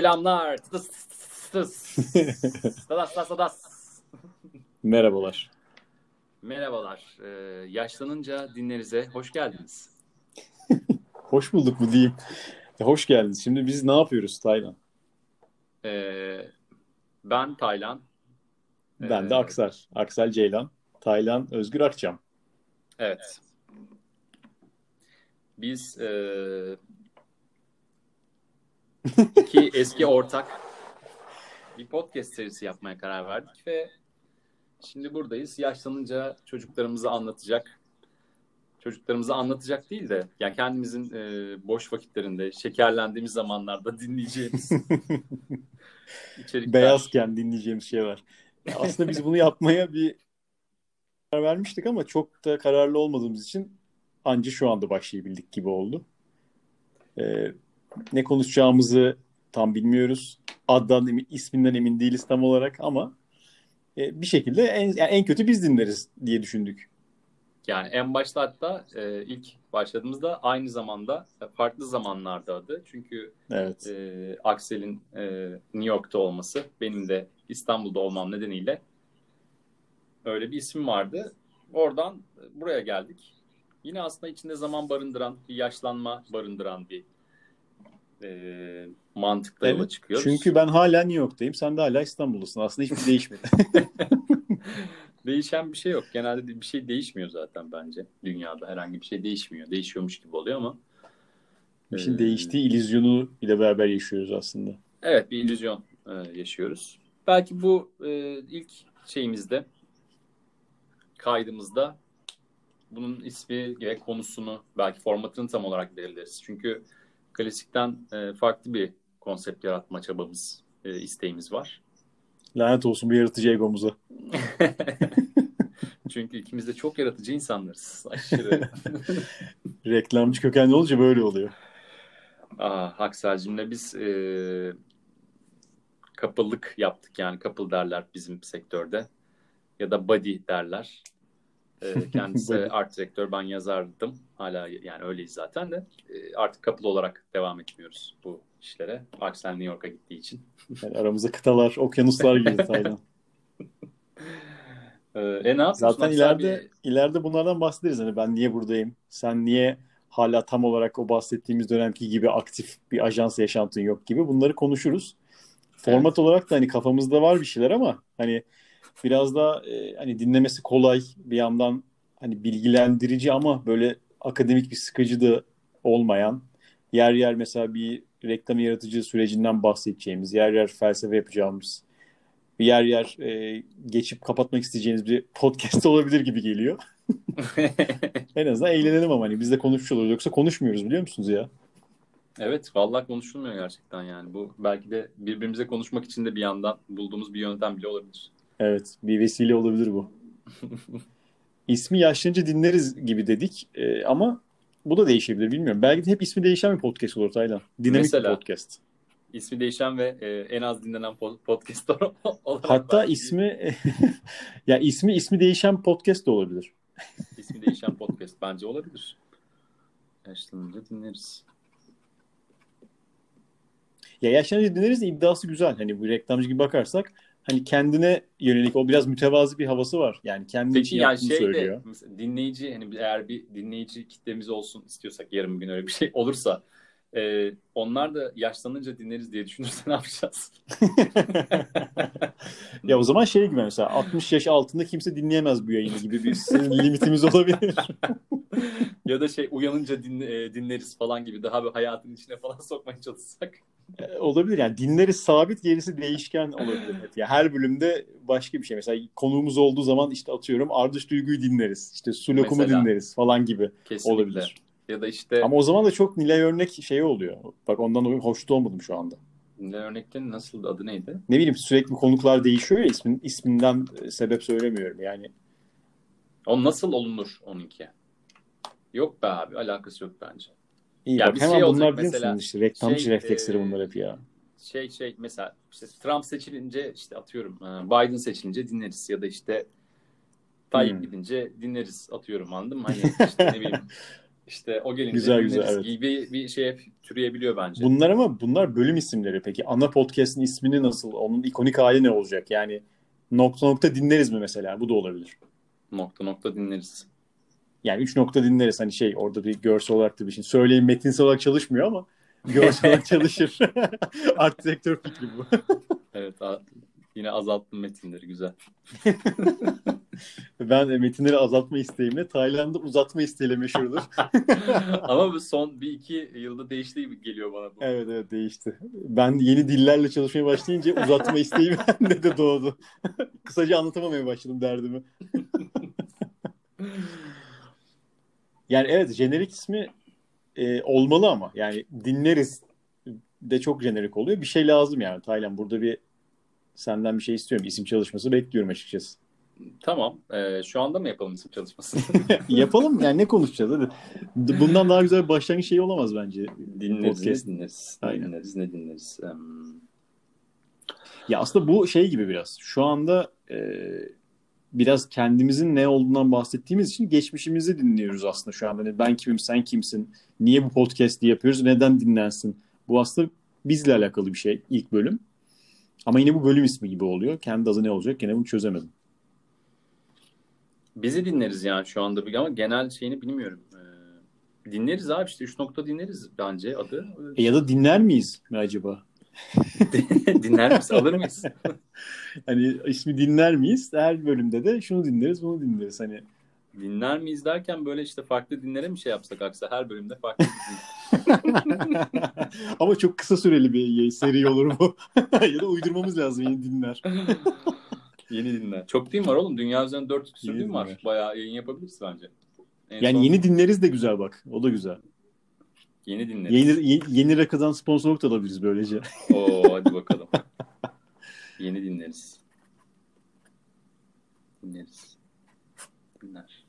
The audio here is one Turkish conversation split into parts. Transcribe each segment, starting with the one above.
Selamlar. Tıs tıs tıs. Sadas sadas. Merhabalar. Merhabalar. Ee, yaşlanınca dinlerize hoş geldiniz. Hoş bulduk mu diyeyim. E, hoş geldiniz. Şimdi biz ne yapıyoruz Taylan? Ee, ben Taylan. Ben de Ee, Aksel. Aksel Ceylan. Taylan Özgür Akçam. Evet. Biz e, iki eski ortak bir podcast serisi yapmaya karar verdik ve şimdi buradayız. Yaşlanınca çocuklarımızı anlatacak, çocuklarımıza anlatacak değil de yani kendimizin e, boş vakitlerinde, şekerlendiğimiz zamanlarda dinleyeceğimiz içerikler. Beyazken dinleyeceğimiz şey var. Aslında biz bunu yapmaya bir karar vermiştik ama çok da kararlı olmadığımız için anca şu anda başlayabildik gibi oldu. Ee, ne konuşacağımızı tam bilmiyoruz. Addan emin, isminden emin değiliz tam olarak ama e, bir şekilde en, yani en kötü biz dinleriz diye düşündük. Yani en başta hatta e, ilk başladığımızda aynı zamanda e, farklı zamanlarda adı. Çünkü Evet. e, Aksel'in e, New York'ta olması, benim de İstanbul'da olmam nedeniyle öyle bir isim vardı. Oradan buraya geldik. Yine aslında içinde zaman barındıran, bir yaşlanma barındıran bir e, mantıkla yola Evet, çıkıyoruz. Çünkü ben hala New York'tayım. Sen de hala İstanbul'dasın. Aslında hiçbir şey değişmedi. Değişen bir şey yok. Genelde de bir şey değişmiyor zaten bence. Dünyada herhangi bir şey değişmiyor. Değişiyormuş gibi oluyor ama. Bir şeyin e, değiştiği illüzyonu ile beraber yaşıyoruz aslında. Evet bir illüzyon e, yaşıyoruz. Belki bu e, ilk şeyimizde kaydımızda bunun ismi ve konusunu belki formatını tam olarak belirleriz. Çünkü klasikten e, farklı bir konsept yaratma çabamız, e, isteğimiz var. Lanet olsun bu yaratıcı egomuza. Çünkü ikimiz de çok yaratıcı insanlarız. Aşırı. Reklamcı kökenli olunca böyle oluyor. Aa, Aksel'cimle biz e, kapıllık yaptık yani kapıl derler bizim sektörde ya da body derler. E, kendisi art direktör ben yazardım hala yani öyleyiz zaten de E, artık kapıl olarak devam etmiyoruz bu işlere. Aksel New York'a gittiği için. Yani aramızda kıtalar, okyanuslar gibi Taylan. E, e ne yapıyorsun Zaten ileride Bir- ileride bunlardan bahsederiz. Hani ben niye buradayım? Sen niye hala tam olarak o bahsettiğimiz dönemki gibi aktif bir ajans yaşantın yok gibi bunları konuşuruz. Format olarak da hani kafamızda var bir şeyler ama hani biraz da e, hani dinlemesi kolay bir yandan hani bilgilendirici ama böyle akademik bir sıkıcı da olmayan yer yer mesela bir reklam yaratıcı sürecinden bahsedeceğimiz, yer yer felsefe yapacağımız, bir yer yer e, geçip kapatmak isteyeceğiniz bir podcast olabilir gibi geliyor. En azından eğlenelim ama hani biz de konuşmuş oluruz. Yoksa konuşmuyoruz biliyor musunuz ya? Evet, vallahi konuşulmuyor gerçekten yani. Bu belki de birbirimize konuşmak için de bir yandan bulduğumuz bir yöntem bile olabilir. Evet, bir vesile olabilir bu. İsmi yaşlanınca dinleriz gibi dedik Ee, ama bu da değişebilir bilmiyorum. Belki de hep ismi değişen bir podcast olur Taylan. Dinamik Mesela. bir podcast. İsmi değişen ve e, en az dinlenen po- podcast olarak Hatta ismi ya ismi ismi değişen podcast da olabilir. ismi değişen podcast bence olabilir. Yaşlanınca dinleriz. Ya yaşlanınca dinleriz de iddiası güzel. Hani bu reklamcı gibi bakarsak hani kendine yönelik o biraz mütevazi bir havası var. Yani kendi için Peki ya yaptığını şey de söylüyor. mesela dinleyici hani eğer bir dinleyici kitlemiz olsun istiyorsak yarın bir gün öyle bir şey olursa e, onlar da yaşlanınca dinleriz diye düşünürse ne yapacağız? Ya o zaman şey gibi mesela 60 yaş altında kimse dinleyemez bu yayını gibi bir limitimiz olabilir. ya da şey uyanınca dinle- dinleriz falan gibi daha bir hayatın içine falan sokmaya çalışsak. E, olabilir yani dinleri sabit gerisi değişken olabilir. hep. Ya her bölümde başka bir şey. Mesela konuğumuz olduğu zaman işte atıyorum Ardış Duygu'yu dinleriz. İşte Su Lokum'u dinleriz falan gibi Kesinlikle. olabilir. Ya da işte Ama o zaman da çok Nilay örnek şey oluyor. Bak ondan hoşnut olmadım şu anda. ne örnekte nasıl adı neydi? Ne bileyim sürekli konuklar değişiyor ya ismin, isminden e, sebep söylemiyorum yani. O nasıl olunur onunki? Yok be abi alakası yok bence. İyi Ya bak hemen şey bunlar olacak biliyor mesela, işte reklamcı şey, refleksleri e, bunlar hep ya. Şey şey mesela işte Trump seçilince işte atıyorum Biden seçilince dinleriz ya da işte Tayyip Hmm. gidince dinleriz atıyorum anladın mı? Hani işte ne bileyim İşte o gelince Güzel, güzel, evet. gibi bir şeye türeyebiliyor bence. Bunlar ama bunlar bölüm isimleri. Peki ana podcast'in ismini nasıl? Onun ikonik hali ne olacak? Yani nokta nokta dinleriz mi mesela? Bu da olabilir. Nokta nokta dinleriz. Yani üç nokta dinleriz. Hani şey orada bir görsel olarak da bir şey. Söyleyin metinsel olarak çalışmıyor ama görsel olarak çalışır. Art direktör fikri bu. Evet yine azalttım metinleri güzel. Ben metinleri azaltma isteğimle Tayland'ı uzatma isteğiyle meşhurdur. Ama bu son bir iki yılda değişti gibi geliyor bana bu. evet evet değişti. Ben yeni dillerle çalışmaya başlayınca uzatma isteği bende de doğdu. Kısaca anlatamamaya başladım derdimi. Yani evet jenerik ismi e, olmalı ama yani dinleriz de çok jenerik oluyor. Bir şey lazım yani Taylan burada bir senden bir şey istiyorum. İsim çalışması bekliyorum açıkçası. Tamam. Ee, şu anda mı yapalım isim çalışmasını? Yapalım yani ne konuşacağız hadi. Bundan daha güzel bir başlangıç şey olamaz bence. dinleriz, Podcast. ne dinleriz, ne Aynen. dinleriz, ne dinleriz. Em, Ya aslında bu şey gibi biraz. Şu anda e, biraz kendimizin ne olduğundan bahsettiğimiz için geçmişimizi dinliyoruz aslında şu anda. Hani ben kimim, sen kimsin? Niye bu podcast'i yapıyoruz? Neden dinlensin? Bu aslında bizle alakalı bir şey ilk bölüm. Ama yine bu bölüm ismi gibi oluyor. Kendi adı ne olacak? Gene bunu çözemedim. bizi dinleriz yani şu anda ama genel şeyini bilmiyorum. Ee, dinleriz abi işte 3 nokta dinleriz bence adı. E ya da dinler miyiz mi acaba? Dinler misin? Alır mıyız? Hani ismi dinler miyiz? Her bölümde de şunu dinleriz, bunu dinleriz. Hani Dinler miyiz derken böyle işte farklı dinlere mi şey yapsak aksa her bölümde farklı. Ama çok kısa süreli bir seri olur bu. ya da uydurmamız lazım yeni dinler. Yeni dinler. Çok din var oğlum. Dünya üzerinde 400 küsur din var. dinler. Bayağı yayın yapabiliriz bence. En Yani son yeni dinleriz de güzel bak. O da güzel. Yeni dinleriz. Yeni, yeni, yeni rakıdan sponsorluk da alabiliriz böylece. Oo hadi bakalım. yeni dinleriz. Dinleriz. Dinler.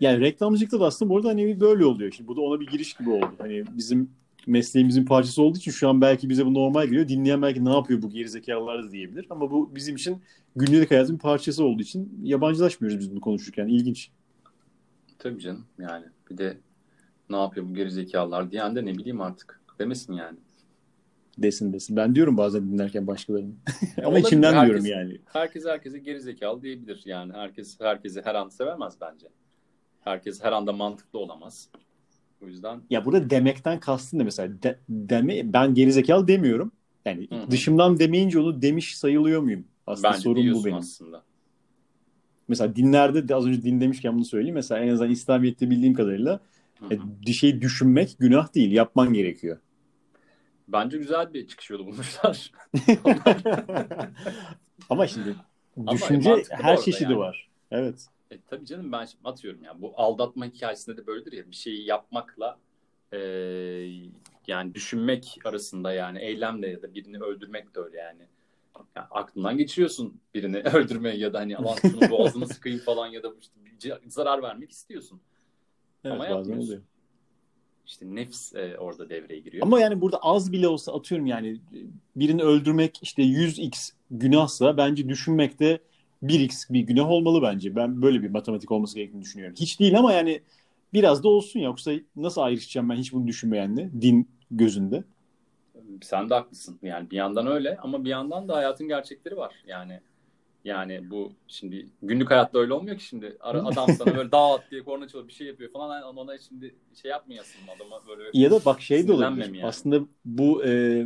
Yani reklamcılıkta da aslında bu arada hani böyle oluyor. Şimdi bu da ona bir giriş gibi oldu. Hani bizim mesleğimizin parçası olduğu için şu an belki bize bu normal geliyor. Dinleyen belki ne yapıyor bu gerizekalılar da diyebilir. Ama bu bizim için günlük hayatın parçası olduğu için yabancılaşmıyoruz biz bunu konuşurken. İlginç. Tabii canım yani. Bir de ne yapıyor bu gerizekalılar diyen de ne bileyim artık. Demesin yani. Desin desin. Ben diyorum bazen dinlerken başkalarının. Ama Olabilir. içimden Herkes- diyorum yani. Herkes herkese gerizekalı diyebilir yani. Herkes herkesi her an sevemez bence. Herkes her anda mantıklı olamaz. O yüzden Ya burada demekten kastın da mesela de, deme, ben gerizekalı demiyorum. Yani Hı hı. dışımdan demeyince onu demiş sayılıyor muyum? Aslında bence sorun bu benim. aslında. Mesela dinlerde de az önce din demişken bunu söyleyeyim. Mesela en azından İslamiyet'te bildiğim kadarıyla. E, bir şey düşünmek günah değil. Yapman gerekiyor. Bence güzel bir çıkış yolu bulmuşlar. Ama şimdi Ama düşünce mantıklı her çeşidi yani. var. Evet. E, tabii canım ben şimdi atıyorum ya bu aldatma hikayesinde de böyledir ya bir şeyi yapmakla e, yani düşünmek arasında yani eylemle ya da birini öldürmek de öyle yani. Yani aklından geçiriyorsun birini öldürmeyi ya da hani aman şunu boğazını sıkayım falan ya da işte zarar vermek istiyorsun. Evet Ama bazen oluyor. İşte nefs e, orada devreye giriyor. Ama yani burada az bile olsa atıyorum yani birini öldürmek işte 100x günahsa bence düşünmek de 1x bir günah olmalı bence. Ben böyle bir matematik olması gerektiğini düşünüyorum. Hiç değil ama yani biraz da olsun. Yoksa nasıl ayrışacağım ben hiç bunu düşünmeyenle din gözünde. Sen de haklısın. Yani bir yandan öyle ama bir yandan da hayatın gerçekleri var. Yani yani bu şimdi günlük hayatta öyle olmuyor ki şimdi adam sana böyle dağıt diye korna çalıp bir şey yapıyor falan Yani ona şimdi şey yapmayasın adama böyle Ya da bak şey de olabilir. yani. Aslında bu e,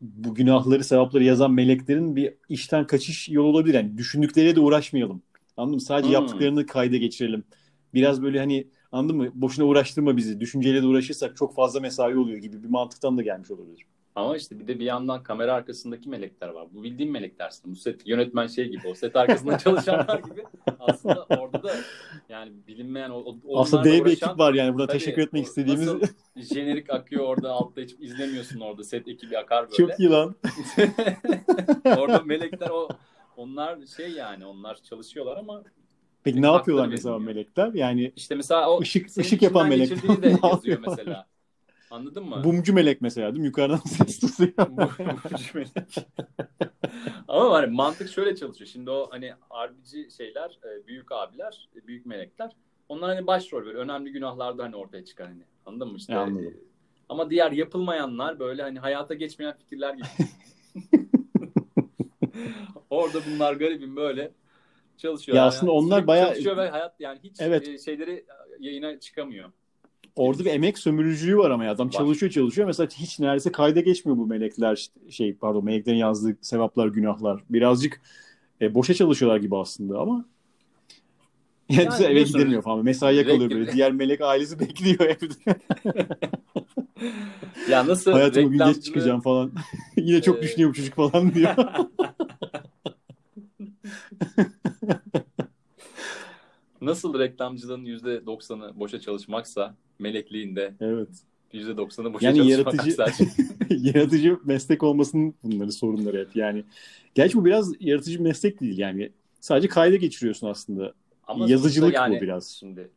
bu günahları, sevapları yazan meleklerin bir işten kaçış yolu olabilir. Yani düşündükleriyle de uğraşmayalım. Anladın mı? Sadece Hmm. yaptıklarını kayda geçirelim. Biraz böyle hani anladın mı? Boşuna uğraştırma bizi. Düşünceyle de uğraşırsak çok fazla mesai oluyor gibi bir mantıktan da gelmiş olabilir. Ama işte bir de bir yandan kamera arkasındaki melekler var. Bu bildiğim meleklersin. Bu set yönetmen şey gibi o set arkasında çalışanlar gibi. Aslında orada da yani bilinmeyen o, Aslında dev bir ekip var yani. Tabii, teşekkür etmek o istediğimiz jenerik akıyor orada altta hiç izlemiyorsun orada set ekibi akar böyle. çok iyi lan. Orada melekler o onlar şey yani onlar çalışıyorlar ama Peki ne yapıyorlar mesela melekler? Yani işte mesela o senin ışık yapan melek. de yazıyor mesela. Anladın mı? bumcu melek mesela değil mi? Yukarıdan ses tutuyor. Bu- bu cümle. Ama hani mantık şöyle çalışıyor. Şimdi o hani harbici şeyler, e, büyük abiler, e, büyük melekler Onlar hani başrol böyle önemli günahlarda hani ortaya çıkar hani. Anladın mı işte? Ya, anladım. Ama diğer yapılmayanlar böyle hani hayata geçmeyen fikirler gibi. Orada bunlar garibim böyle çalışıyor. Ya aslında onlar sürekli bayağı- çalışıyor ve hayat yani hiç Evet. e, şeyleri yayına çıkamıyor. Orada bir emek sömürücülüğü var ama ya. adam Var. çalışıyor çalışıyor. Mesela hiç neredeyse kayda geçmiyor bu melekler şey pardon meleklerin yazdığı sevaplar günahlar. Birazcık e, boşa çalışıyorlar gibi aslında ama yani, Yani eve gidemiyor falan. Mesaiye direkt kalıyor böyle. Diğer melek ailesi bekliyor evde. Ya nasıl Hayatım bugün reklamcılığı- geç çıkacağım falan. Yine çok Ee, düşünüyor bu çocuk falan diyor. Nasıl reklamcılığın %90'ı boşa çalışmaksa melekliğin de evet. %90'ı boşa Yani yaratıcı yaratıcı meslek olmasının bunları sorunları hep yani. Gerçi bu biraz yaratıcı meslek değil yani. Sadece kayda geçiriyorsun aslında. Ama Yazıcılık sonuçta bu biraz. Şimdi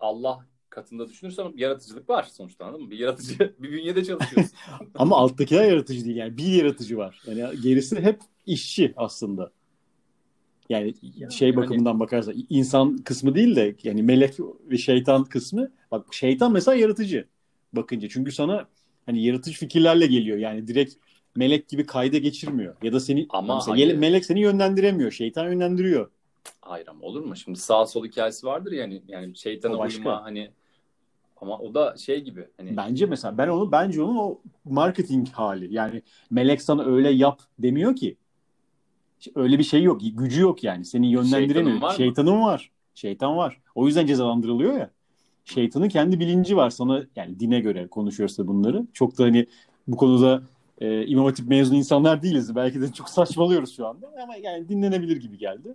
Allah katında düşünürsem yaratıcılık var sonuçta anladın mı? Bir yaratıcı bir bünyede çalışıyorsun. Ama alttakiler yaratıcı değil yani. Bir yaratıcı var. Yani gerisi hep işçi aslında. Yani Ya, şey hani- bakımından bakarsan insan kısmı değil de yani melek ve şeytan kısmı. Bak şeytan mesela yaratıcı bakınca. Çünkü sana hani yaratıcı fikirlerle geliyor. Yani direkt melek gibi kayda geçirmiyor. Ya da seni Ama mesela hayır. melek seni yönlendiremiyor. Şeytan yönlendiriyor. Hayır ama olur mu? Şimdi sağ sol hikayesi vardır yani. Yani şeytana uyma hani ama o da şey gibi hani Bence mesela ben onu bence onun o marketing hali. Yani melek sana öyle yap demiyor ki. Öyle bir şey yok. Gücü yok yani. Seni yönlendiremiyor. Şeytanın var? Şeytanın var. Şeytan var. O yüzden cezalandırılıyor ya. Şeytanın kendi bilinci var sana yani dine göre konuşuyoruz da bunları. Çok da hani bu konuda e, İmam Hatip mezunu insanlar değiliz. Belki de çok saçmalıyoruz şu anda. Ama yani dinlenebilir gibi geldi.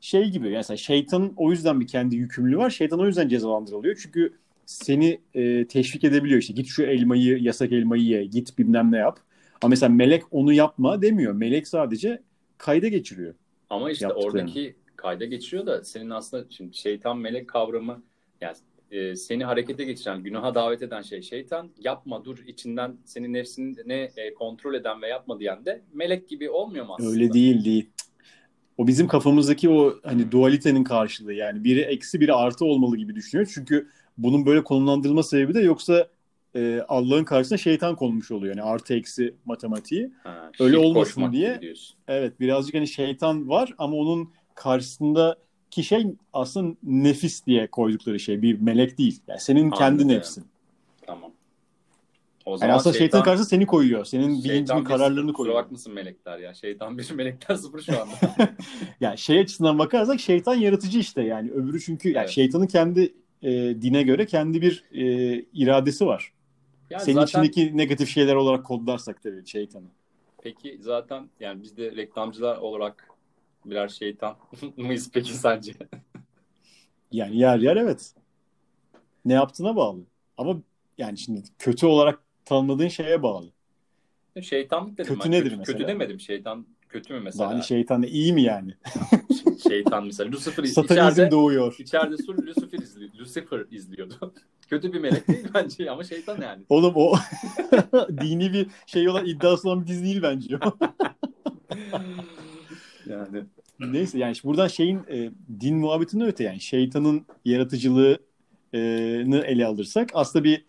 Şey gibi mesela şeytanın o yüzden bir kendi yükümlülüğü var. Şeytan o yüzden cezalandırılıyor. Çünkü seni e, teşvik edebiliyor işte git şu elmayı yasak elmayı ye git bilmem ne yap. Ama mesela melek onu yapma demiyor. Melek sadece kayda geçiriyor. ama işte oradaki kayda geçiriyor da senin aslında şimdi şeytan melek kavramı yani e, seni harekete geçiren, günaha davet eden şey şeytan. Yapma dur içinden senin nefsini ne e, kontrol eden ve yapma diyen de melek gibi olmuyor mu aslında? Öyle değil değil. O bizim kafamızdaki o hani dualitenin karşılığı yani biri eksi biri artı olmalı gibi düşünüyor. Çünkü bunun böyle konumlandırılma sebebi de yoksa e, Allah'ın karşısına şeytan konmuş oluyor. Yani artı eksi matematiği. Ha, Öyle olmasın diye-. Evet birazcık hani şeytan var ama onun karşısındaki şey aslında nefis diye koydukları şey bir melek değil. Yani senin kendi Anladım. nefsin. Tamam. O Yani zaman aslında şeytanın karşısına seni koyuyor. Senin şeytan bilincinin kararlarını sıfır. Kusura koyuyor. bakmasın melekler ya. Şeytan bir melekler sıfır şu anda. Yani şey açısından bakarsak şeytan yaratıcı işte yani öbürü çünkü yani Evet. şeytanın kendi e, dine göre kendi bir e, iradesi var. Yani Senin zaten içindeki negatif şeyler olarak kodlarsak tabii şeytanı. peki zaten yani biz de reklamcılar olarak birer şeytan mıyız peki sence? Yani yer yer evet. Ne yaptığına bağlı. Ama yani şimdi kötü olarak tanımladığın şeye bağlı. Şeytanlık dedim Kötü ben. nedir kötü, mesela? Kötü demedim. Şeytan kötü mü mesela? Hani şeytan iyi mi yani? Şeytan mesela. Lucifer Satanizm içeride, doğuyor. içeride Lucifer, izli, Lucifer izliyordu. Kötü bir melek değil bence ama şeytan yani. Oğlum o dini bir şey olan iddiası olan bir dizi değil bence. Yani Neyse yani buradan şeyin e, din muhabbetinden öte yani şeytanın yaratıcılığını ele alırsak aslında bir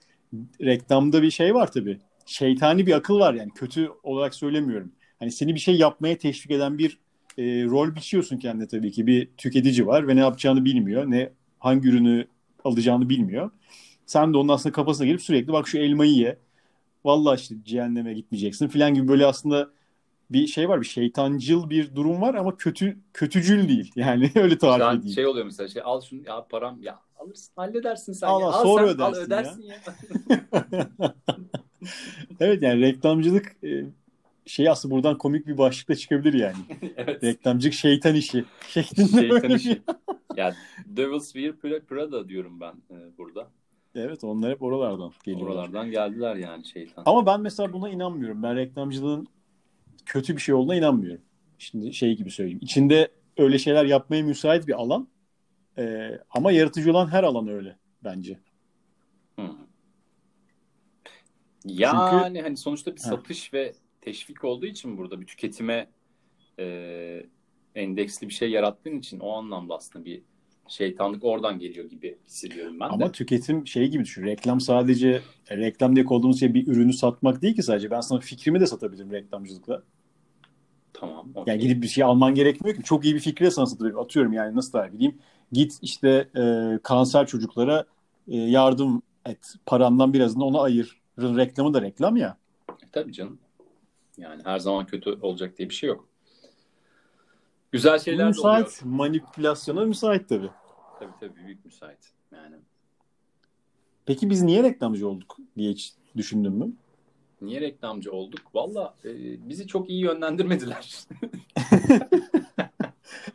reklamda bir şey var tabii. Şeytani bir akıl var yani kötü olarak söylemiyorum. Hani seni bir şey yapmaya teşvik eden bir e, rol biçiyorsun kendine tabii ki. Bir tüketici var ve ne yapacağını bilmiyor. Ne hangi ürünü alacağını bilmiyor. Sen de onun aslında kafasına gelip sürekli bak şu elmayı ye. Vallahi işte cehenneme gitmeyeceksin falan gibi böyle aslında bir şey var bir şeytancıl bir durum var ama kötü kötücül değil. Yani öyle şu tarif an edeyim. şey oluyor mesela şey al şunu ya param ya alırsın halledersin sen Al, ya. al, Al sonra sen, al ödersin ödersin ya. Evet yani reklamcılık e, şey aslında buradan komik bir başlıkla çıkabilir yani. evet. Reklamcılık şeytan işi. Şeytan işi. Ya Devil's Wear Prada diyorum ben e, burada. Evet onlar hep oralardan geliyorlar. Oralardan geldiler yani şeytan. Ama ben mesela buna inanmıyorum. Ben reklamcılığın kötü bir şey olduğuna inanmıyorum. Şimdi şey gibi söyleyeyim. İçinde öyle şeyler yapmaya müsait bir alan. E, ama yaratıcı olan her alan öyle bence. Yani hani sonuçta bir satış ve teşvik olduğu için burada bir tüketime e, endeksli bir şey yarattığın için o anlamda aslında bir şeytanlık oradan geliyor gibi hissediyorum ben Ama de. tüketim şey gibi düşün. Reklam sadece reklam diye kodumuz şey bir ürünü satmak değil ki sadece. Ben sana fikrimi de satabilirim reklamcılıkla. Tamam. Yani okey. gidip bir şey alman gerekmiyor ki. Çok iyi bir fikri de sana satabilirim. Atıyorum yani nasıl tarif edeyim. Git işte e, kanser çocuklara e, yardım et. Parandan birazını ona ayır. Reklamı da reklam ya. E, Tabii canım. Yani her zaman kötü olacak diye bir şey yok. Güzel şeyler de oluyor. müsait. Manipülasyona müsait tabii. Tabii tabii büyük müsait. Yani Peki biz niye reklamcı olduk diye hiç düşündün mü? niye reklamcı olduk? Valla e, bizi çok iyi yönlendirmediler.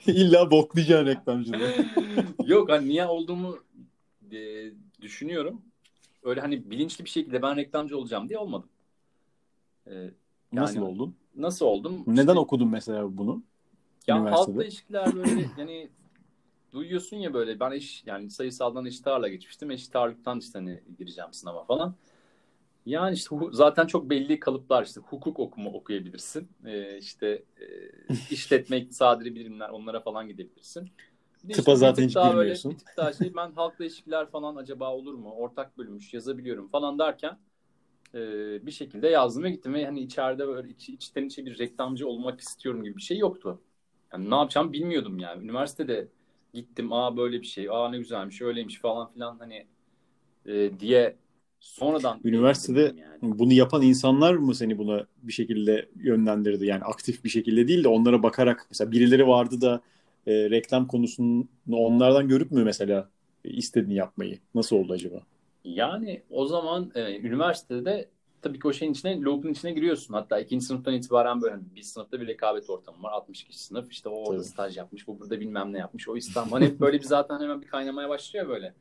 İlla boklayacaksın reklamcılığı. Yok hani niye olduğumu e, düşünüyorum. Öyle hani bilinçli bir şekilde ben reklamcı olacağım diye olmadım. E, yani Nasıl oldun? Nasıl oldum? Neden İşte- okudun mesela bunu? Ya halkla ilişkiler böyle yani duyuyorsun ya böyle ben eş yani sayısaldan eşit ağırlığa geçmiştim. Eşit ağırlıktan işte hani gireceğim sınava falan. Yani işte zaten çok belli kalıplar işte hukuk okuma okuyabilirsin. Ee, işte e, işletme iktisadi bilimler onlara falan gidebilirsin. Bir Tıpa bir zaten hiç daha böyle, girmiyorsun. bir tık daha şey ben halkla ilişkiler falan acaba olur mu? Ortak bölünmüş yazabiliyorum falan derken e, bir şekilde yazdım ve gittim ve hani içeride böyle iç, içten içe bir reklamcı olmak istiyorum gibi bir şey yoktu. Yani ne yapacağım bilmiyordum yani. Üniversitede gittim aa böyle bir şey, aa ne güzelmiş, öyleymiş falan filan hani e, diye sonradan Üniversitede yani. bunu yapan insanlar mı seni buna bir şekilde yönlendirdi? Yani aktif bir şekilde değil de onlara bakarak mesela birileri vardı da e, reklam konusunu onlardan görüp mü mesela istediğini yapmayı? Nasıl oldu acaba? Yani o zaman e, üniversitede tabii ki o şeyin içine, loop'un içine giriyorsun. Hatta ikinci sınıftan itibaren böyle hani bir sınıfta bir rekabet ortamı var. 60 kişi sınıf. İşte o orada Tabii. staj yapmış, bu burada bilmem ne yapmış. O İstanbul. Hani hep böyle bir zaten hemen bir kaynamaya başlıyor böyle.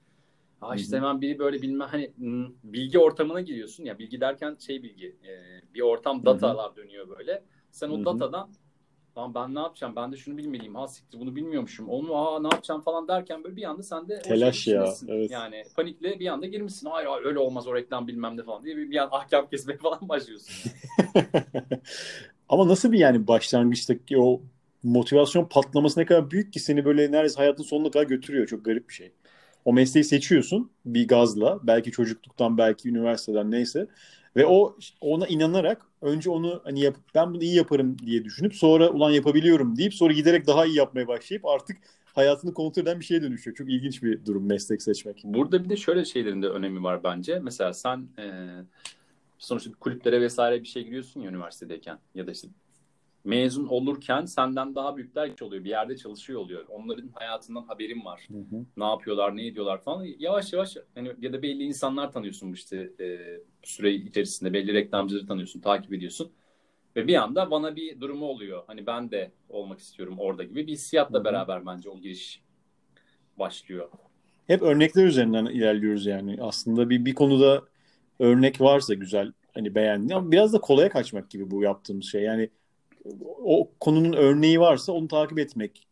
Ha işte hemen biri böyle bilmem hani hmm, bilgi ortamına giriyorsun ya bilgi derken şey bilgi e, bir ortam datalar dönüyor böyle. Sen o datadan Lan ben ne yapacağım? Ben de şunu bilmeliyim. Ha siktir bunu bilmiyormuşum. Onu aa ne yapacağım falan derken böyle bir anda sen de Telaş ya, evet. Yani panikle bir anda girmişsin. Hayır hayır öyle olmaz o reklam bilmem ne falan diye bir, bir an ahkam kesmeye falan başlıyorsun. Ama nasıl bir yani başlangıçtaki o motivasyon patlaması ne kadar büyük ki seni böyle neredeyse hayatın sonuna kadar götürüyor. Çok garip bir şey. O mesleği seçiyorsun bir gazla. Belki çocukluktan, belki üniversiteden neyse. Ve o ona inanarak önce onu hani yap, ben bunu iyi yaparım diye düşünüp sonra ulan yapabiliyorum deyip sonra giderek daha iyi yapmaya başlayıp artık hayatını kontrol eden bir şeye dönüşüyor. Çok ilginç bir durum meslek seçmek. Burada bir de şöyle şeylerin de önemi var bence. Mesela sen e, sonuçta kulüplere vesaire bir şey giriyorsun ya üniversitedeyken ya da işte mezun olurken senden daha büyükler oluyor. Bir yerde çalışıyor oluyor. Onların hayatından haberin var. Hı hı. Ne yapıyorlar, ne ediyorlar falan. Yavaş yavaş hani ya da belli insanlar tanıyorsun bu işte e, süre içerisinde. Belli reklamcıları tanıyorsun, takip ediyorsun. Ve bir anda bana bir durumu oluyor. Hani ben de olmak istiyorum orada gibi bir hissiyatla Hı hı. beraber bence o giriş başlıyor. Hep örnekler üzerinden ilerliyoruz yani. Aslında bir bir konuda örnek varsa güzel hani beğendiğin ama biraz da kolaya kaçmak gibi bu yaptığımız şey. Yani o konunun örneği varsa onu takip etmek.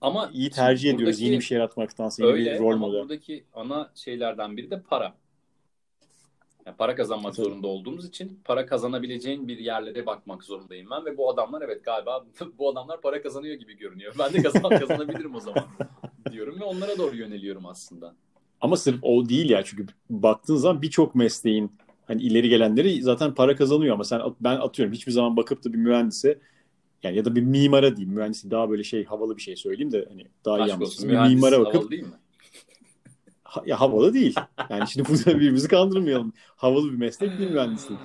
Ama iyi tercih ediyoruz buradaki- yeni bir şey yaratmaktansa yeni Öyle bir rol model. buradaki ana şeylerden biri de para. Yani para kazanmak Tabii. zorunda olduğumuz için para kazanabileceğin bir yerlere bakmak zorundayım ben ve bu adamlar evet galiba bu adamlar para kazanıyor gibi görünüyor. Ben de kazan kazanabilirim o zaman diyorum ve onlara doğru yöneliyorum aslında. Ama sırf o değil ya çünkü baktığın zaman birçok mesleğin hani ileri gelenleri zaten para kazanıyor ama sen ben atıyorum hiçbir zaman bakıp da bir mühendise yani ya da bir mimara diyeyim mühendisi daha böyle şey havalı bir şey söyleyeyim de hani daha iyi Aşk anlaşılsın. olsun. Bir mimara bakıp havalı değil mi? Ha- ya havalı değil. Yani şimdi burada birbirimizi kandırmayalım. Havalı bir meslek değil mühendislik.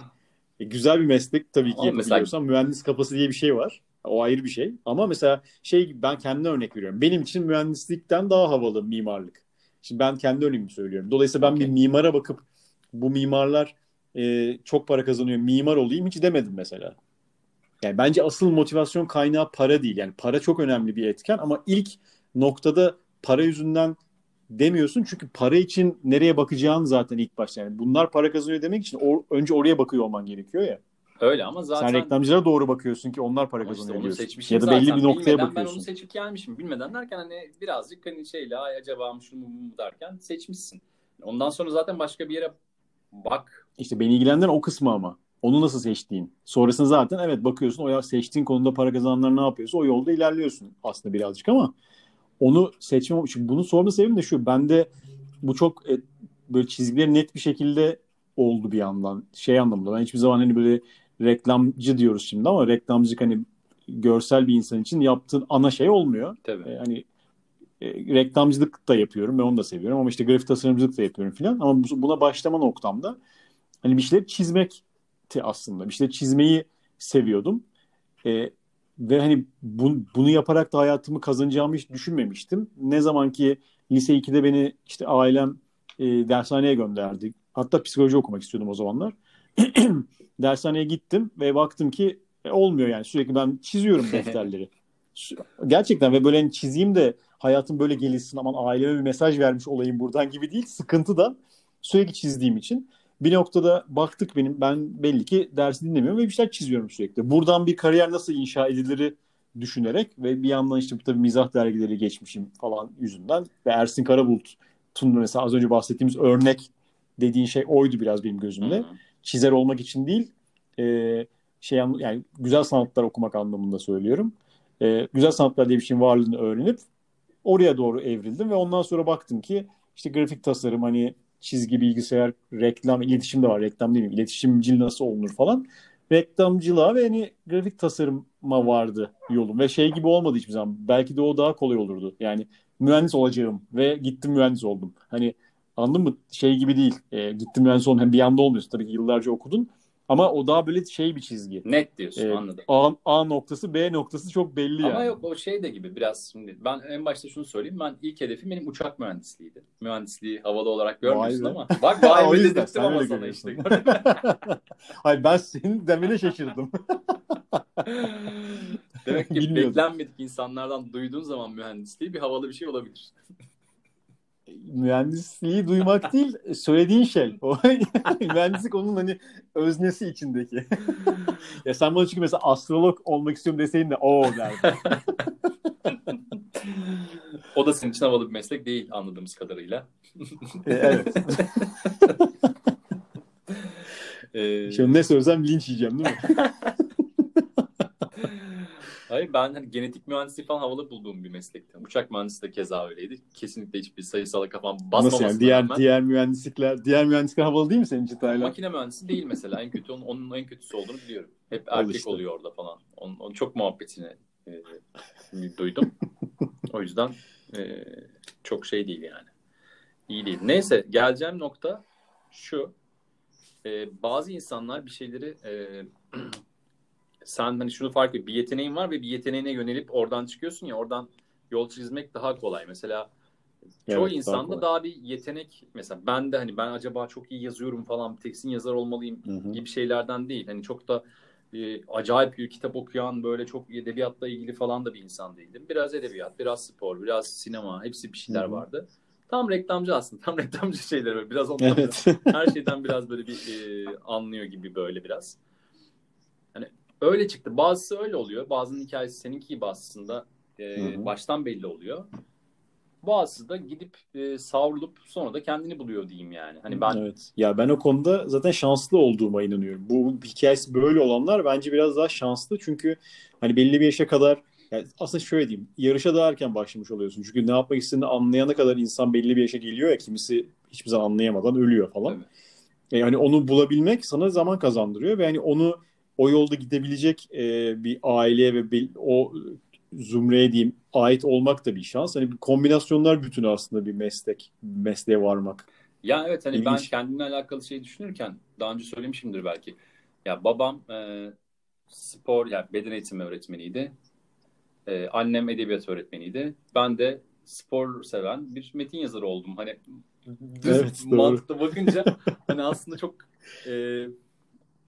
E, güzel bir meslek tabii ki Ama mesela- yapabiliyorsan mühendis kafası diye bir şey var. O ayrı bir şey. Ama mesela şey ben kendime örnek veriyorum. Benim için mühendislikten daha havalı mimarlık. Şimdi ben kendi örneğimi söylüyorum. Dolayısıyla ben Okey. bir mimara bakıp bu mimarlar e, çok para kazanıyor mimar olayım hiç demedim mesela. Yani bence asıl motivasyon kaynağı para değil. Yani para çok önemli bir etken ama ilk noktada para yüzünden demiyorsun çünkü para için nereye bakacağın zaten ilk başta. Yani bunlar para kazanıyor demek için or- önce oraya bakıyor olman gerekiyor ya. Öyle ama zaten Sen reklamcılara doğru bakıyorsun ki onlar para Ama işte kazanıyor onu diyorsun. seçmişim Ya da belli zaten. bir noktaya Bilmeden bakıyorsun. Ben onu seçip gelmişim. Bilmeden derken hani birazcık hani şeyle acaba mı şunu mu derken seçmişsin. Ondan sonra zaten başka bir yere bak. İşte beni ilgilendiren o kısmı ama. Onu nasıl seçtiğin. Sonrasında zaten evet bakıyorsun o ya seçtiğin konuda para kazananlar ne yapıyorsa o yolda ilerliyorsun aslında birazcık ama onu seçmem. Çünkü bunu sorma sebebim de şu. Bende bu çok e, böyle çizgileri net bir şekilde oldu bir yandan. Şey anlamında ben hiçbir zaman hani böyle reklamcı diyoruz şimdi ama reklamcılık hani görsel bir insan için yaptığın ana şey olmuyor. Tabii. E, hani e, reklamcılık da yapıyorum ve onu da seviyorum ama işte grafik tasarımcılık da yapıyorum filan ama buna başlama noktamda hani bir şeyler çizmekti aslında. Bir şeyler çizmeyi seviyordum. E, ve hani bu, bunu yaparak da hayatımı kazanacağımı hiç düşünmemiştim. Ne zaman ki lise 2'de beni işte ailem e, dershaneye gönderdi. Hatta psikoloji okumak istiyordum o zamanlar. dershaneye gittim ve baktım ki e, olmuyor yani sürekli ben çiziyorum defterleri. Gerçekten ve böyle hani çizeyim de hayatım böyle gelişsin aman aileme bir mesaj vermiş olayım buradan gibi değil. Sıkıntı da sürekli çizdiğim için. Bir noktada baktık benim ben belli ki dersi dinlemiyorum ve bir şeyler çiziyorum sürekli. Buradan bir kariyer nasıl inşa edilir düşünerek ve bir yandan işte bu tabii mizah dergileri geçmişim falan yüzünden ve Ersin Karabulut'un mesela az önce bahsettiğimiz örnek dediğin şey oydu biraz benim gözümde. Hı-hı. Çizer olmak için değil e, şey yani güzel sanatlar okumak anlamında söylüyorum. E, güzel sanatlar diye bir şeyin varlığını öğrenip oraya doğru evrildim ve ondan sonra baktım ki işte grafik tasarım hani çizgi bilgisayar reklam iletişim de var. Reklam değil mi? İletişimcil nasıl olunur falan. Reklamcılığa ve hani grafik tasarıma vardı yolum. Ve şey gibi olmadı hiçbir zaman. Belki de o daha kolay olurdu. Yani mühendis olacağım ve gittim mühendis oldum. Hani anladın mı? Şey gibi değil. E, gittim mühendis oldum. Hem bir anda olmuyorsun. Tabii ki yıllarca okudun ama o daha böyle şey bir çizgi. Net diyorsun ee, anladım. A, A noktası B noktası çok belli Ama yani. Ama yok o şey de gibi biraz şimdi ben en başta şunu söyleyeyim ben ilk hedefim benim uçak mühendisliğiydi. Mühendisliği havada olarak görmüyorsun ama. Bak vay be dedirttim ama sana işte. Hayır ben senin demene şaşırdım. Demek ki beklenmedik insanlardan duyduğun zaman mühendisliği bir havalı bir şey olabilir mühendisliği duymak değil söylediğin şey. O mühendislik onun hani öznesi içindeki. ya sen bana çünkü mesela astrolog olmak istiyorum deseydin de o derdi. o da senin için havalı bir meslek değil anladığımız kadarıyla. E, evet. ee... Şimdi ne söylesem linç yiyeceğim değil mi? Hayır ben hani genetik mühendisliği falan havalı bulduğum bir meslekti. Uçak mühendisliği de keza öyleydi. Kesinlikle hiçbir sayısala kafam basmaması Nasıl yani? Diğer, rağmen. diğer mühendislikler, diğer mühendislikler havalı değil mi senin için Taylan? Makine mühendisi değil mesela. En kötü onun, onun en kötüsü olduğunu biliyorum. Hep erkek işte. oluyor orada falan. Onun, onun çok muhabbetini e, duydum. o yüzden e, çok şey değil yani. İyi değil. Neyse geleceğim nokta şu. E, bazı insanlar bir şeyleri e, sen hani şunu fark et. Bir yeteneğin var ve bir yeteneğine yönelip oradan çıkıyorsun ya oradan yol çizmek daha kolay. Mesela çoğu evet, insanda daha, daha bir yetenek mesela ben de hani ben acaba çok iyi yazıyorum falan teksin yazar olmalıyım Hı-hı. gibi şeylerden değil. Hani çok da e, acayip bir kitap okuyan böyle çok edebiyatla ilgili falan da bir insan değildim. Biraz edebiyat, biraz spor, biraz sinema hepsi bir şeyler Hı-hı. vardı. Tam reklamcı aslında. Tam reklamcı şeyler böyle. Biraz ondan evet. her şeyden biraz böyle bir e, anlıyor gibi böyle biraz. Öyle çıktı. Bazısı öyle oluyor. Bazının hikayesi seninki gibi aslında e, baştan belli oluyor. Bazısı da gidip e, savrulup sonra da kendini buluyor diyeyim yani. Hani ben Evet. Ya ben o konuda zaten şanslı olduğuma inanıyorum. Bu hikayesi böyle olanlar bence biraz daha şanslı çünkü hani belli bir yaşa kadar yani aslında şöyle diyeyim. Yarışa daha erken başlamış oluyorsun. Çünkü ne yapmak istediğini anlayana kadar insan belli bir yaşa geliyor ya kimisi hiçbir zaman anlayamadan ölüyor falan. Evet. Yani onu bulabilmek sana zaman kazandırıyor ve hani onu o yolda gidebilecek e, bir aileye ve bir, o zümreye diyeyim ait olmak da bir şans. Hani bir kombinasyonlar bütünü aslında bir meslek, mesleğe varmak. Ya evet hani İlginç. ben kendimle alakalı şey düşünürken daha önce söylemişimdir belki. Ya babam e, spor yani beden eğitimi öğretmeniydi. E, annem edebiyat öğretmeniydi. Ben de spor seven bir metin yazarı oldum. Hani düz evet, mantıkta bakınca hani aslında çok e,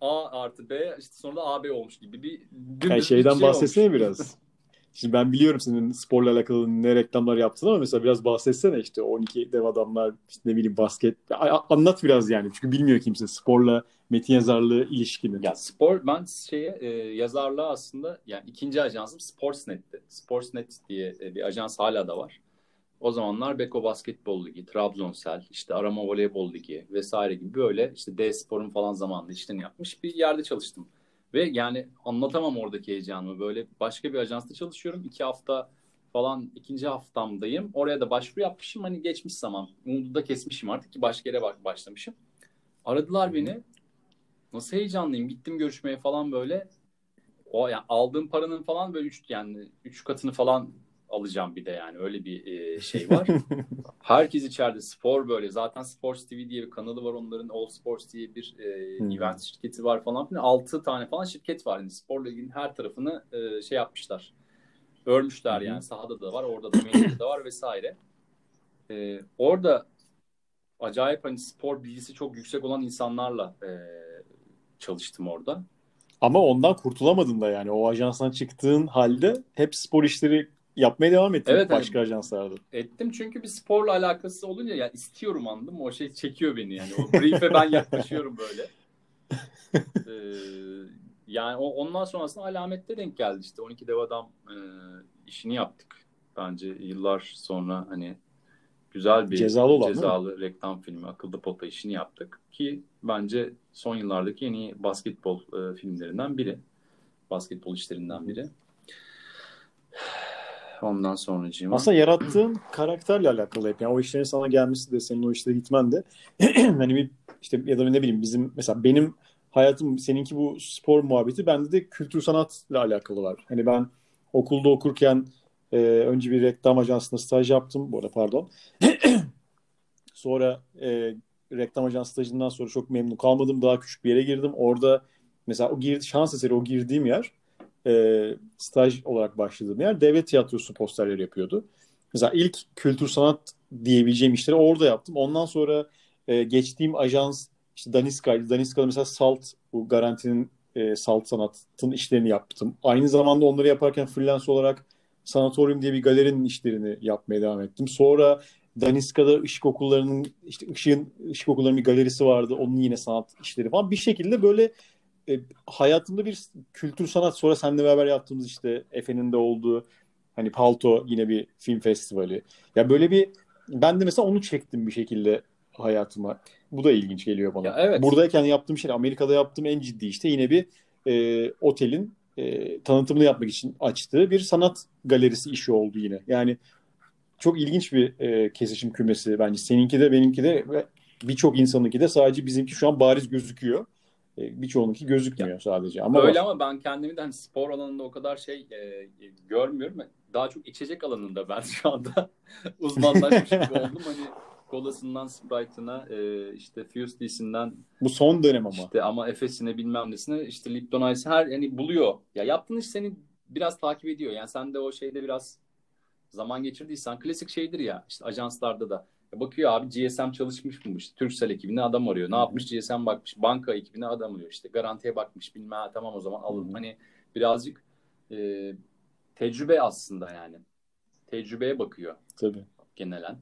A artı B işte sonra da AB olmuş gibi bir yani şeyden bir şey bahsetsene olmuş. biraz. Şimdi ben biliyorum senin sporla alakalı ne reklamlar yaptın ama mesela biraz bahsetsene işte 12 dev adamlar işte ne bileyim basket anlat biraz yani çünkü bilmiyor kimse sporla metin yazarlığı ilişkini. Ya spor ben şeye e, yazarlığa aslında yani ikinci ajansım Sportsnet'ti. Sportsnet diye e, bir ajans hala da var. O zamanlar Beko Basketbol Ligi, Trabzonsel, işte Arama Voleybol Ligi vesaire gibi böyle işte D Spor'un falan zamanında işlerini yapmış bir yerde çalıştım. Ve yani anlatamam oradaki heyecanımı. Böyle başka bir ajansta çalışıyorum. iki hafta falan ikinci haftamdayım. Oraya da başvuru yapmışım. Hani geçmiş zaman. Umudu da kesmişim artık ki başka yere bak başlamışım. Aradılar beni. Nasıl heyecanlıyım. Gittim görüşmeye falan böyle. O yani aldığım paranın falan böyle üç yani üç katını falan alacağım bir de yani öyle bir e, şey var. Herkes içeride spor böyle. Zaten Sports TV diye bir kanalı var onların. All Sports diye bir e, hmm. event şirketi var falan. 6 tane falan şirket var. Yani sporla ilgili her tarafını e, şey yapmışlar. Örmüşler yani. Sahada da var, orada da medyada da var vesaire. E, orada acayip hani spor bilgisi çok yüksek olan insanlarla e, çalıştım orada. Ama ondan kurtulamadın da yani. O ajanstan çıktığın halde hep spor işleri yapmaya devam ettin evet, başka hani, ajanslarda. Ettim çünkü bir sporla alakası olunca ya istiyorum anladım. O şey çekiyor beni yani. O brief'e ben yaklaşıyorum böyle. ee, yani o, ondan sonrasında alamette denk geldi işte. 12 dev adam e, işini yaptık. Bence yıllar sonra hani güzel bir cezalı, olan, cezalı reklam filmi Akıllı Pota işini yaptık. Ki bence son yıllardaki en iyi basketbol e, filmlerinden biri. Basketbol işlerinden biri. Ondan sonra cima. Aslında yarattığın karakterle alakalı hep. Yani o işlerin sana gelmesi de senin o işlere gitmen de hani bir işte ya da ne bileyim bizim mesela benim hayatım seninki bu spor muhabbeti bende de kültür sanatla alakalı var. Hani ben okulda okurken e, önce bir reklam ajansında staj yaptım. Bu arada pardon. sonra e, reklam ajans stajından sonra çok memnun kalmadım. Daha küçük bir yere girdim. Orada mesela o gir, şans eseri o girdiğim yer e, staj olarak başladığım yer devlet tiyatrosu posterleri yapıyordu. Mesela ilk kültür sanat diyebileceğim işleri orada yaptım. Ondan sonra e, geçtiğim ajans işte Daniska'ydı. Daniska'da mesela Salt, bu garantinin e, Salt sanatın işlerini yaptım. Aynı zamanda onları yaparken freelance olarak Sanatoryum diye bir galerinin işlerini yapmaya devam ettim. Sonra Daniska'da ışık okullarının işte ışığın ışık okullarının bir galerisi vardı. Onun yine sanat işleri falan. Bir şekilde böyle e, hayatımda bir kültür sanat sonra seninle beraber yaptığımız işte Efe'nin de olduğu hani Palto yine bir film festivali. Ya böyle bir ben de mesela onu çektim bir şekilde hayatıma. Bu da ilginç geliyor bana. Ya evet. Buradayken yaptığım şey Amerika'da yaptığım en ciddi işte yine bir e, otelin e, tanıtımını yapmak için açtığı bir sanat galerisi işi oldu yine. Yani çok ilginç bir e, kesişim kümesi bence. Seninki de benimki de ve birçok insanınki de sadece bizimki şu an bariz gözüküyor. E, birçoğununki gözükmüyor ya, sadece. Ama öyle var. ama ben kendimi de hani spor alanında o kadar şey e, görmüyorum. Daha çok içecek alanında ben şu anda uzmanlaşmış gibi oldum. Hani kolasından Sprite'ına e, işte Fuse'lisinden bu son dönem ama. İşte ama Efes'ine bilmem nesine işte Lipton Ice her yani buluyor. Ya yaptığın iş seni biraz takip ediyor. Yani sen de o şeyde biraz zaman geçirdiysen klasik şeydir ya işte ajanslarda da bakıyor abi GSM çalışmış mı işte Turkcell ekibine adam arıyor. Ne yapmış GSM bakmış. Banka ekibine adam arıyor. işte garantiye bakmış bilmem tamam o zaman alın. Hani birazcık e, tecrübe aslında yani. Tecrübeye bakıyor. Tabii. Genelen.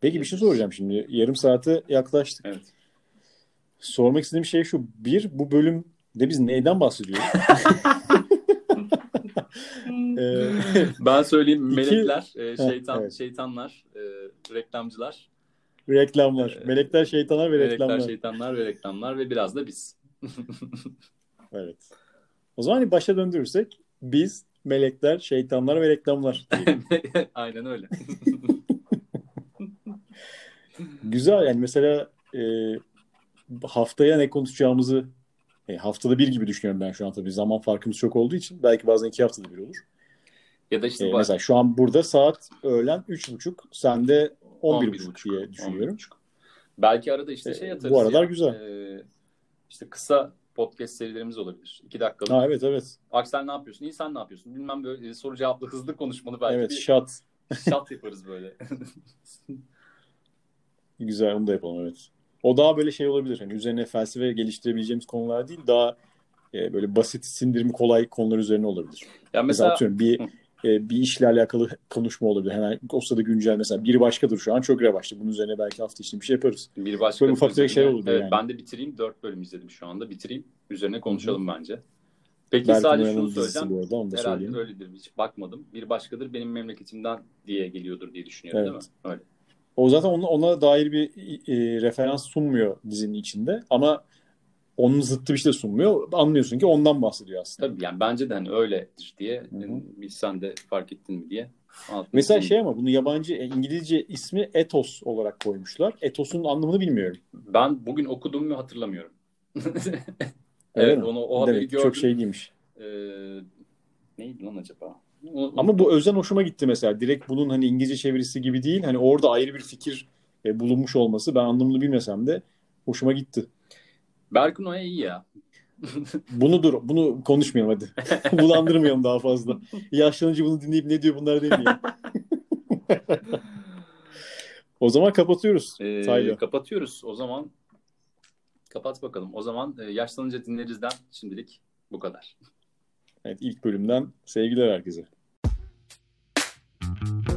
Peki bir şey soracağım şimdi. Yarım saate yaklaştık. Evet. Sormak istediğim şey şu. Bir, bu bölümde biz neyden bahsediyoruz? Ee, ben söyleyeyim melekler, e, şeytan, evet. şeytanlar, e, reklamcılar. Reklamlar. E, melekler, şeytanlar ve melekler, reklamlar. Melekler, şeytanlar ve reklamlar ve biraz da biz. evet. O zaman başa döndürürsek biz, melekler, şeytanlar ve reklamlar. Aynen öyle. Güzel yani mesela e, haftaya ne konuşacağımızı e, haftada bir gibi düşünüyorum ben şu an tabii. Zaman farkımız çok olduğu için belki bazen iki haftada bir olur. Ya da işte e, mesela şu an burada saat öğlen üç buçuk, sende on bir buçuk diye düşünüyorum. Belki arada işte şey atarız. Bu aralar ya, güzel. E, işte kısa podcast serilerimiz olabilir. İki dakikalık. Ha, evet evet. Aksel ne yapıyorsun? İyi sen ne yapıyorsun? Bilmem böyle soru cevaplı hızlı konuşmanı belki Evet şat. şat yaparız böyle. Güzel onu da yapalım evet. O daha böyle şey olabilir. Hani üzerine felsefe geliştirebileceğimiz konular değil daha e, böyle basit sindirimi kolay konular üzerine olabilir. Ya mesela, mesela atıyorum bir e, bir işle alakalı konuşma olabilir. Hemen o sırada güncel mesela biri başkadır şu an çok revaçta. Bunun üzerine belki hafta içinde bir şey yaparız. Bir başka böyle ufak şey olur. Evet, yani. Ben de bitireyim. Dört bölüm izledim şu anda. Bitireyim. Üzerine konuşalım Hı-hı. bence. Peki Berkun sadece şunu söyleyeceğim. Bu arada, onu da Herhalde söyleyeyim. öyledir. Hiç bakmadım. Bir başkadır benim memleketimden diye geliyordur diye düşünüyorum evet. değil mi? Öyle. O zaten ona, ona dair bir e, referans sunmuyor dizinin içinde ama onun zıttı bir şey de sunmuyor. Anlıyorsun ki ondan bahsediyor aslında. Tabii yani bence de hani öyledir diye Hı hı. biz sen de fark ettin mi diye. anlatmak Mesela şey ama bunu yabancı e, İngilizce ismi ethos olarak koymuşlar. Ethos'un anlamını bilmiyorum. Ben bugün okudum mu hatırlamıyorum. Evet mi? onu o haberi Demek gördüm. çok şey değilmiş. Ee, neydi lan acaba? Ama bu özen hoşuma gitti mesela. Direkt bunun hani İngilizce çevirisi gibi değil. Hani orada ayrı bir fikir e, bulunmuş olması ben anlamını bilmesem de hoşuma gitti. Berkun Oya iyi ya. Bunu dur, bunu konuşmayalım hadi. Bulandırmayalım daha fazla. Yaşlanınca bunu dinleyip ne diyor bunlar demeyelim. o zaman kapatıyoruz. Ee, Tayla. kapatıyoruz. O zaman kapat bakalım. O zaman e, yaşlanınca dinlerizden şimdilik bu kadar. Evet ilk bölümden sevgiler herkese. Thank you.